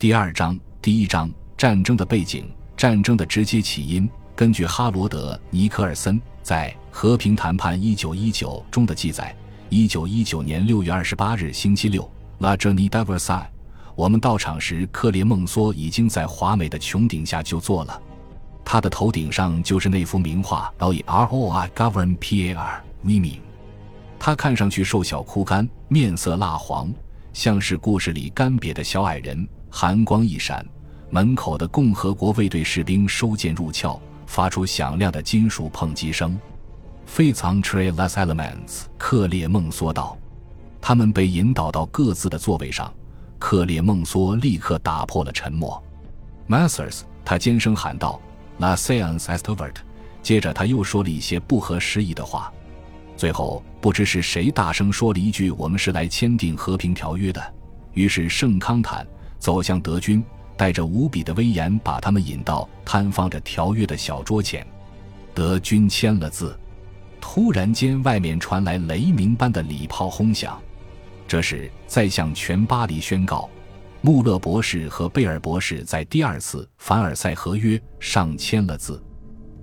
第二章第一章战争的背景，战争的直接起因。根据哈罗德·尼克尔森在《和平谈判一九一九》中的记载，一九一九年六月二十八日星期六，La Journée d e v e r s a i l s 我们到场时，克列孟梭已经在华美的穹顶下就坐了，他的头顶上就是那幅名画《L E R O I Govern P A R V M》。他看上去瘦小枯干，面色蜡黄，像是故事里干瘪的小矮人。寒光一闪，门口的共和国卫队士兵收剑入鞘，发出响亮的金属碰击声。非藏 Trey Less Elements，克列孟梭道。他们被引导到各自的座位上。克列孟梭立刻打破了沉默。Masters，他尖声喊道：“La séance est ouverte。”接着他又说了一些不合时宜的话。最后，不知是谁大声说了一句：“我们是来签订和平条约的。”于是圣康坦。走向德军，带着无比的威严，把他们引到摊放着条约的小桌前。德军签了字。突然间，外面传来雷鸣般的礼炮轰响。这时，在向全巴黎宣告，穆勒博士和贝尔博士在第二次凡尔赛合约上签了字。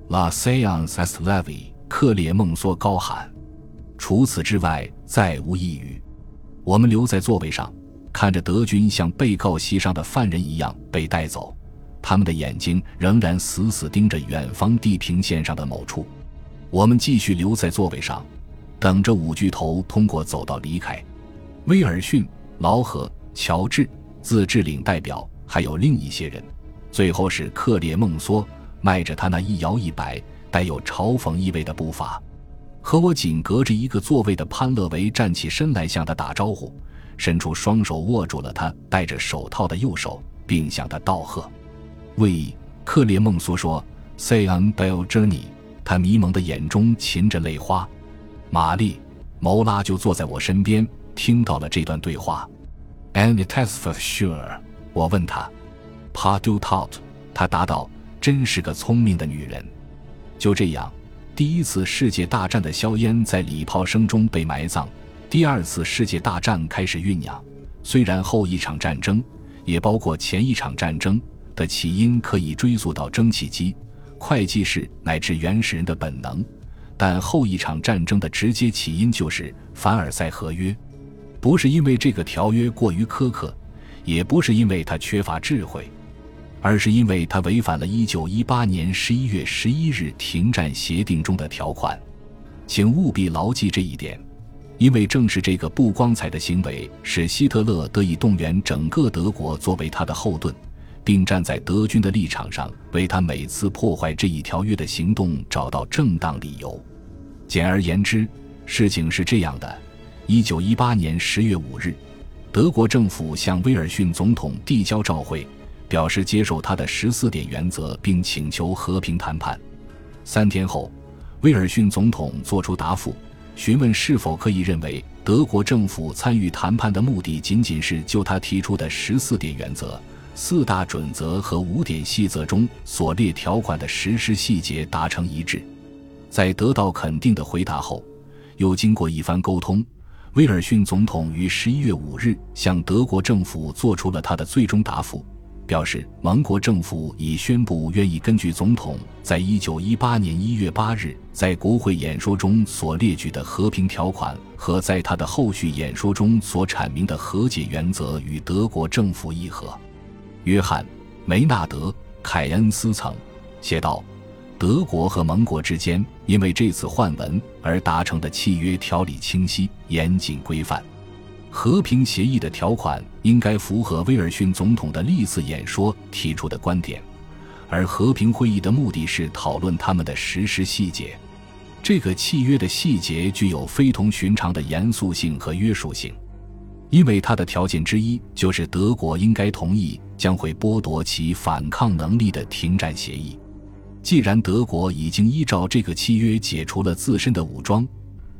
La séance est levée，克列孟梭高喊。除此之外，再无一语。我们留在座位上。看着德军像被告席上的犯人一样被带走，他们的眼睛仍然死死盯着远方地平线上的某处。我们继续留在座位上，等着五巨头通过走道离开。威尔逊、劳合、乔治、自治领代表，还有另一些人。最后是克列孟梭，迈着他那一摇一摆、带有嘲讽意味的步伐，和我仅隔着一个座位的潘乐维站起身来向他打招呼。伸出双手握住了他戴着手套的右手，并向他道贺。为，克列孟梭说：“Say on belle journey。”他迷蒙的眼中噙着泪花。玛丽·谋拉就坐在我身边，听到了这段对话。And it is for sure。我问他 Pa du tout？” 他答道：“真是个聪明的女人。”就这样，第一次世界大战的硝烟在礼炮声中被埋葬。第二次世界大战开始酝酿，虽然后一场战争，也包括前一场战争的起因可以追溯到蒸汽机、会计士乃至原始人的本能，但后一场战争的直接起因就是凡尔赛合约。不是因为这个条约过于苛刻，也不是因为它缺乏智慧，而是因为它违反了1918年11月11日停战协定中的条款。请务必牢记这一点。因为正是这个不光彩的行为，使希特勒得以动员整个德国作为他的后盾，并站在德军的立场上，为他每次破坏这一条约的行动找到正当理由。简而言之，事情是这样的：一九一八年十月五日，德国政府向威尔逊总统递交照会，表示接受他的十四点原则，并请求和平谈判。三天后，威尔逊总统作出答复。询问是否可以认为德国政府参与谈判的目的仅仅是就他提出的十四点原则、四大准则和五点细则中所列条款的实施细节达成一致。在得到肯定的回答后，又经过一番沟通，威尔逊总统于十一月五日向德国政府做出了他的最终答复。表示盟国政府已宣布愿意根据总统在一九一八年一月八日在国会演说中所列举的和平条款和在他的后续演说中所阐明的和解原则与德国政府议和。约翰·梅纳德·凯恩斯曾写道：“德国和盟国之间因为这次换文而达成的契约条理清晰、严谨、规范。”和平协议的条款应该符合威尔逊总统的历次演说提出的观点，而和平会议的目的是讨论他们的实施细节。这个契约的细节具有非同寻常的严肃性和约束性，因为它的条件之一就是德国应该同意将会剥夺其反抗能力的停战协议。既然德国已经依照这个契约解除了自身的武装，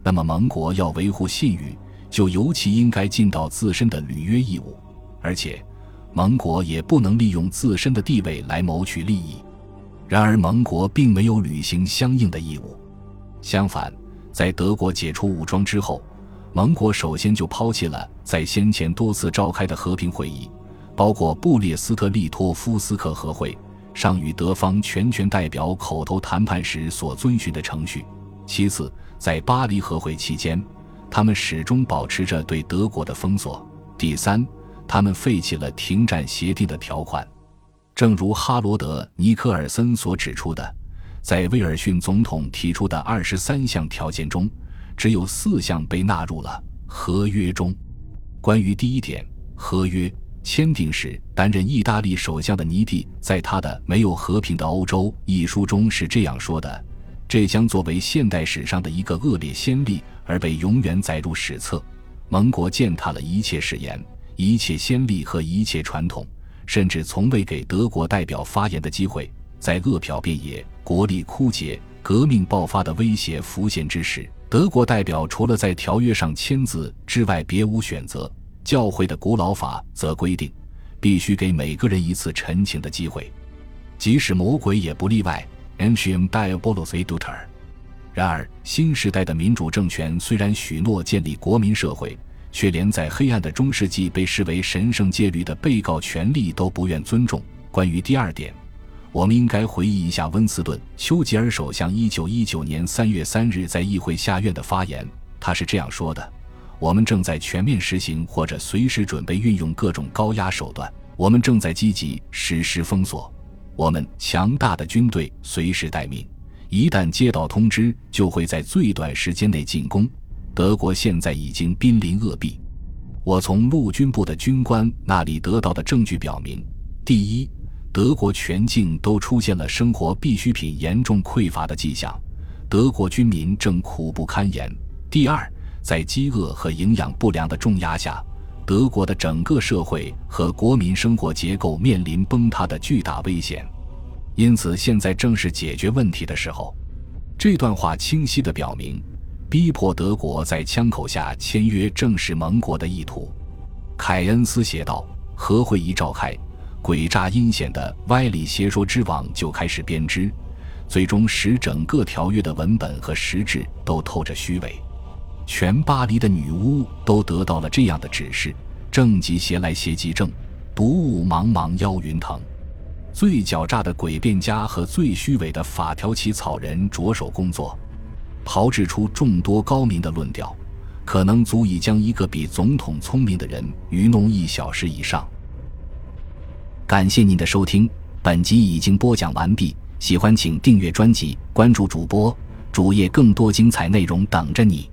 那么盟国要维护信誉。就尤其应该尽到自身的履约义务，而且，盟国也不能利用自身的地位来谋取利益。然而，盟国并没有履行相应的义务。相反，在德国解除武装之后，盟国首先就抛弃了在先前多次召开的和平会议，包括布列斯特利托夫斯克和会上与德方全权代表口头谈判时所遵循的程序。其次，在巴黎和会期间，他们始终保持着对德国的封锁。第三，他们废弃了停战协定的条款。正如哈罗德·尼克尔森所指出的，在威尔逊总统提出的二十三项条件中，只有四项被纳入了合约中。关于第一点，合约。签订时担任意大利首相的尼蒂，在他的《没有和平的欧洲》一书中是这样说的：“这将作为现代史上的一个恶劣先例，而被永远载入史册。盟国践踏了一切誓言、一切先例和一切传统，甚至从未给德国代表发言的机会。在恶殍遍野、国力枯竭、革命爆发的威胁浮现之时，德国代表除了在条约上签字之外，别无选择。”教会的古老法则规定，必须给每个人一次陈情的机会，即使魔鬼也不例外。Ancium diabolos eduter。然而，新时代的民主政权虽然许诺建立国民社会，却连在黑暗的中世纪被视为神圣戒律的被告权利都不愿尊重。关于第二点，我们应该回忆一下温斯顿·丘吉尔首相1919年3月3日在议会下院的发言，他是这样说的。我们正在全面实行或者随时准备运用各种高压手段。我们正在积极实施封锁。我们强大的军队随时待命，一旦接到通知，就会在最短时间内进攻。德国现在已经濒临扼毙。我从陆军部的军官那里得到的证据表明：第一，德国全境都出现了生活必需品严重匮乏的迹象，德国军民正苦不堪言；第二，在饥饿和营养不良的重压下，德国的整个社会和国民生活结构面临崩塌的巨大危险。因此，现在正是解决问题的时候。这段话清晰地表明，逼迫德国在枪口下签约正是盟国的意图。凯恩斯写道：“和会一召开，诡诈阴险的歪理邪说之网就开始编织，最终使整个条约的文本和实质都透着虚伪。”全巴黎的女巫都得到了这样的指示：正极邪来邪极正，毒雾茫茫妖云腾。最狡诈的诡辩家和最虚伪的法条起草人着手工作，炮制出众多高明的论调，可能足以将一个比总统聪明的人愚弄一小时以上。感谢您的收听，本集已经播讲完毕。喜欢请订阅专辑，关注主播主页，更多精彩内容等着你。